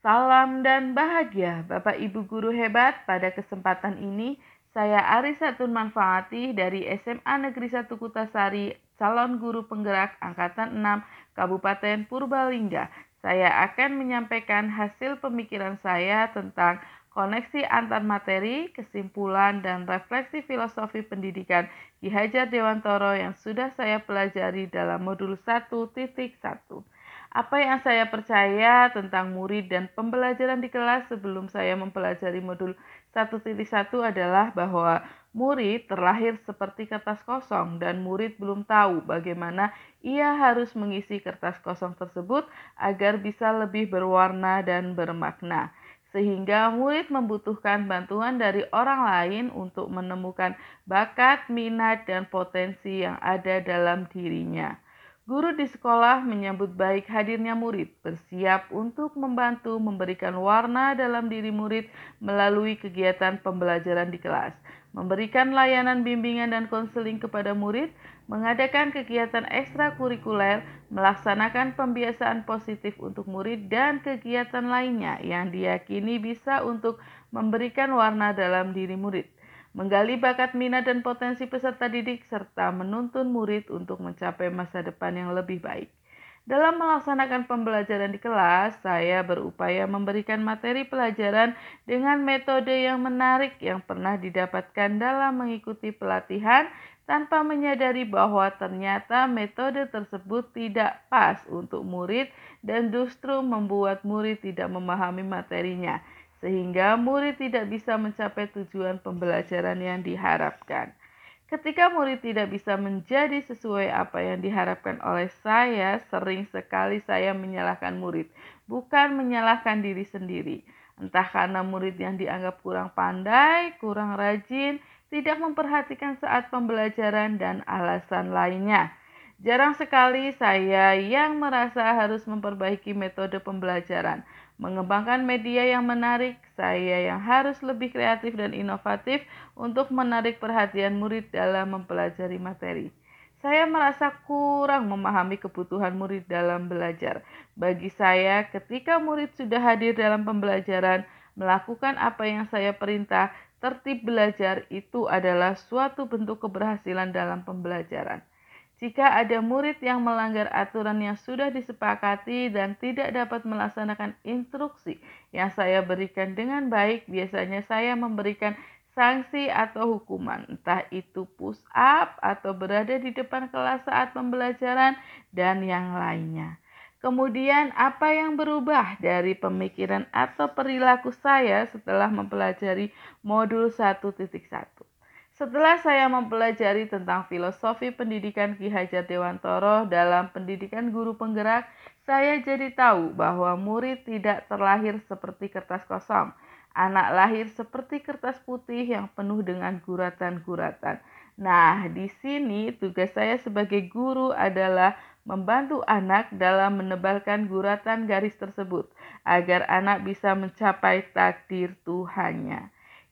Salam dan bahagia Bapak Ibu guru hebat. Pada kesempatan ini saya Arisa Manfaati dari SMA Negeri 1 Kutasari, calon guru penggerak angkatan 6 Kabupaten Purbalingga. Saya akan menyampaikan hasil pemikiran saya tentang koneksi antar materi, kesimpulan, dan refleksi filosofi pendidikan Ki Hajar Dewantoro yang sudah saya pelajari dalam modul 1.1 apa yang saya percaya tentang murid dan pembelajaran di kelas sebelum saya mempelajari modul 1.1 adalah bahwa murid terlahir seperti kertas kosong dan murid belum tahu bagaimana ia harus mengisi kertas kosong tersebut agar bisa lebih berwarna dan bermakna. Sehingga murid membutuhkan bantuan dari orang lain untuk menemukan bakat, minat, dan potensi yang ada dalam dirinya. Guru di sekolah menyambut baik hadirnya murid, bersiap untuk membantu memberikan warna dalam diri murid melalui kegiatan pembelajaran di kelas, memberikan layanan bimbingan dan konseling kepada murid, mengadakan kegiatan ekstrakurikuler, melaksanakan pembiasaan positif untuk murid, dan kegiatan lainnya yang diyakini bisa untuk memberikan warna dalam diri murid menggali bakat minat dan potensi peserta didik, serta menuntun murid untuk mencapai masa depan yang lebih baik. Dalam melaksanakan pembelajaran di kelas, saya berupaya memberikan materi pelajaran dengan metode yang menarik yang pernah didapatkan dalam mengikuti pelatihan tanpa menyadari bahwa ternyata metode tersebut tidak pas untuk murid dan justru membuat murid tidak memahami materinya sehingga murid tidak bisa mencapai tujuan pembelajaran yang diharapkan. Ketika murid tidak bisa menjadi sesuai apa yang diharapkan oleh saya, sering sekali saya menyalahkan murid, bukan menyalahkan diri sendiri. Entah karena murid yang dianggap kurang pandai, kurang rajin, tidak memperhatikan saat pembelajaran, dan alasan lainnya. Jarang sekali saya yang merasa harus memperbaiki metode pembelajaran mengembangkan media yang menarik, saya yang harus lebih kreatif dan inovatif untuk menarik perhatian murid dalam mempelajari materi. Saya merasa kurang memahami kebutuhan murid dalam belajar. Bagi saya, ketika murid sudah hadir dalam pembelajaran, melakukan apa yang saya perintah, tertib belajar itu adalah suatu bentuk keberhasilan dalam pembelajaran. Jika ada murid yang melanggar aturan yang sudah disepakati dan tidak dapat melaksanakan instruksi yang saya berikan dengan baik, biasanya saya memberikan sanksi atau hukuman, entah itu push up atau berada di depan kelas saat pembelajaran dan yang lainnya. Kemudian, apa yang berubah dari pemikiran atau perilaku saya setelah mempelajari modul 1.1? Setelah saya mempelajari tentang filosofi pendidikan Ki Hajar Dewantoro dalam pendidikan guru penggerak, saya jadi tahu bahwa murid tidak terlahir seperti kertas kosong. Anak lahir seperti kertas putih yang penuh dengan guratan-guratan. Nah, di sini tugas saya sebagai guru adalah membantu anak dalam menebalkan guratan garis tersebut agar anak bisa mencapai takdir Tuhannya.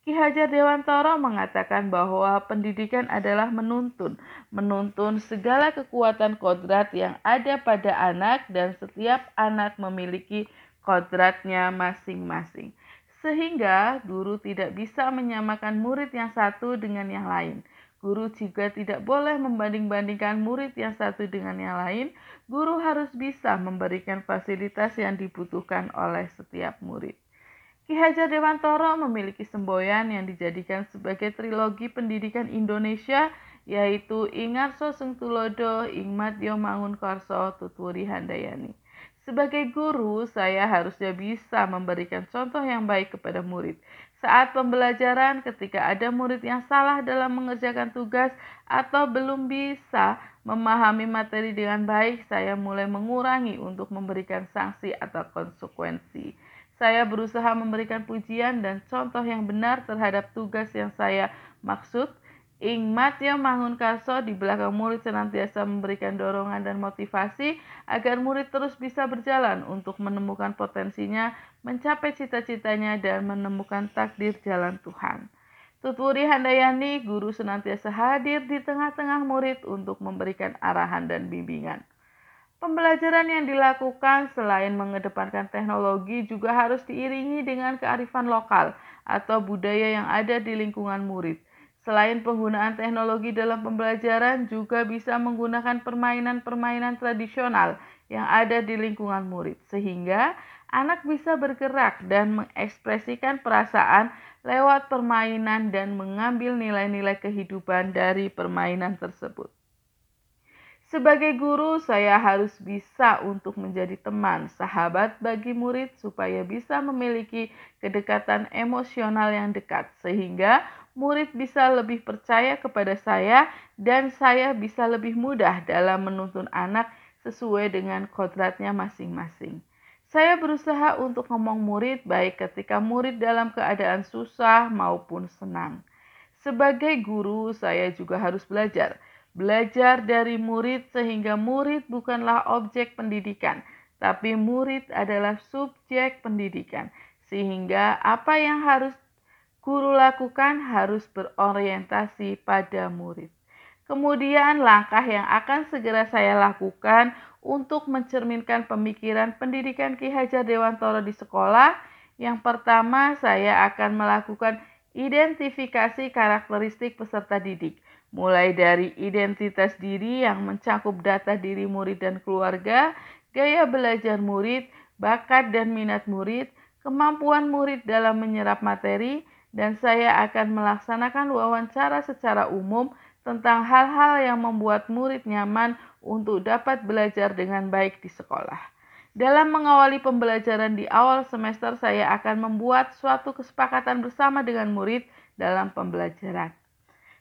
Ki Hajar Dewantoro mengatakan bahwa pendidikan adalah menuntun, menuntun segala kekuatan kodrat yang ada pada anak dan setiap anak memiliki kodratnya masing-masing. Sehingga guru tidak bisa menyamakan murid yang satu dengan yang lain. Guru juga tidak boleh membanding-bandingkan murid yang satu dengan yang lain. Guru harus bisa memberikan fasilitas yang dibutuhkan oleh setiap murid. Ki Hajar Dewantoro memiliki semboyan yang dijadikan sebagai trilogi pendidikan Indonesia yaitu Ingarso Sengtulodo, Ingmat Yomangun Korso, Tutwuri Handayani. Sebagai guru, saya harusnya bisa memberikan contoh yang baik kepada murid. Saat pembelajaran, ketika ada murid yang salah dalam mengerjakan tugas atau belum bisa memahami materi dengan baik, saya mulai mengurangi untuk memberikan sanksi atau konsekuensi. Saya berusaha memberikan pujian dan contoh yang benar terhadap tugas yang saya maksud. Ingmat yang kaso di belakang murid senantiasa memberikan dorongan dan motivasi agar murid terus bisa berjalan untuk menemukan potensinya, mencapai cita-citanya, dan menemukan takdir jalan Tuhan. Tuturi Handayani, guru senantiasa hadir di tengah-tengah murid untuk memberikan arahan dan bimbingan. Pembelajaran yang dilakukan selain mengedepankan teknologi juga harus diiringi dengan kearifan lokal atau budaya yang ada di lingkungan murid. Selain penggunaan teknologi dalam pembelajaran, juga bisa menggunakan permainan-permainan tradisional yang ada di lingkungan murid, sehingga anak bisa bergerak dan mengekspresikan perasaan lewat permainan dan mengambil nilai-nilai kehidupan dari permainan tersebut. Sebagai guru, saya harus bisa untuk menjadi teman, sahabat bagi murid, supaya bisa memiliki kedekatan emosional yang dekat, sehingga murid bisa lebih percaya kepada saya, dan saya bisa lebih mudah dalam menuntun anak sesuai dengan kodratnya masing-masing. Saya berusaha untuk ngomong murid, baik ketika murid dalam keadaan susah maupun senang. Sebagai guru, saya juga harus belajar Belajar dari murid sehingga murid bukanlah objek pendidikan, tapi murid adalah subjek pendidikan. Sehingga apa yang harus guru lakukan harus berorientasi pada murid. Kemudian langkah yang akan segera saya lakukan untuk mencerminkan pemikiran pendidikan Ki Hajar Dewantoro di sekolah. Yang pertama, saya akan melakukan identifikasi karakteristik peserta didik mulai dari identitas diri yang mencakup data diri murid dan keluarga, gaya belajar murid, bakat dan minat murid, kemampuan murid dalam menyerap materi, dan saya akan melaksanakan wawancara secara umum tentang hal-hal yang membuat murid nyaman untuk dapat belajar dengan baik di sekolah. Dalam mengawali pembelajaran di awal semester, saya akan membuat suatu kesepakatan bersama dengan murid dalam pembelajaran.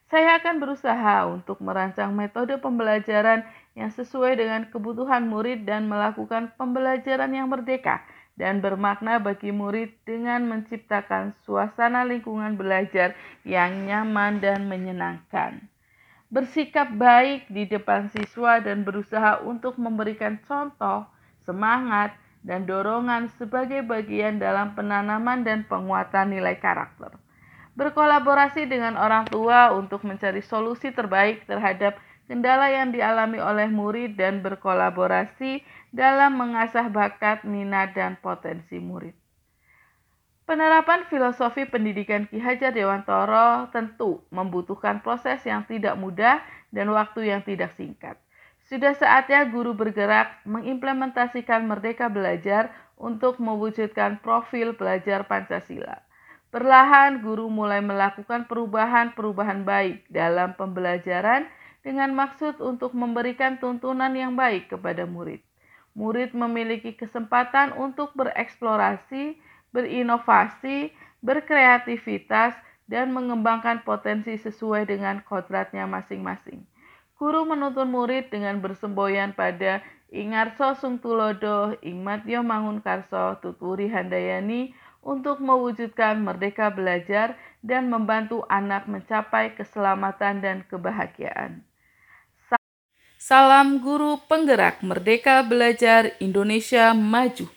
Saya akan berusaha untuk merancang metode pembelajaran yang sesuai dengan kebutuhan murid dan melakukan pembelajaran yang merdeka dan bermakna bagi murid dengan menciptakan suasana lingkungan belajar yang nyaman dan menyenangkan. Bersikap baik di depan siswa dan berusaha untuk memberikan contoh, semangat, dan dorongan sebagai bagian dalam penanaman dan penguatan nilai karakter berkolaborasi dengan orang tua untuk mencari solusi terbaik terhadap kendala yang dialami oleh murid dan berkolaborasi dalam mengasah bakat, minat, dan potensi murid. Penerapan filosofi pendidikan Ki Hajar Dewantoro tentu membutuhkan proses yang tidak mudah dan waktu yang tidak singkat. Sudah saatnya guru bergerak mengimplementasikan Merdeka Belajar untuk mewujudkan profil pelajar Pancasila. Perlahan guru mulai melakukan perubahan-perubahan baik dalam pembelajaran dengan maksud untuk memberikan tuntunan yang baik kepada murid. Murid memiliki kesempatan untuk bereksplorasi, berinovasi, berkreativitas, dan mengembangkan potensi sesuai dengan kodratnya masing-masing. Guru menuntun murid dengan bersemboyan pada Ingarso Sungtulodo, Ingmatyo Mangunkarso, Tuturi Handayani, untuk mewujudkan merdeka belajar dan membantu anak mencapai keselamatan dan kebahagiaan. Salam guru penggerak Merdeka Belajar Indonesia Maju.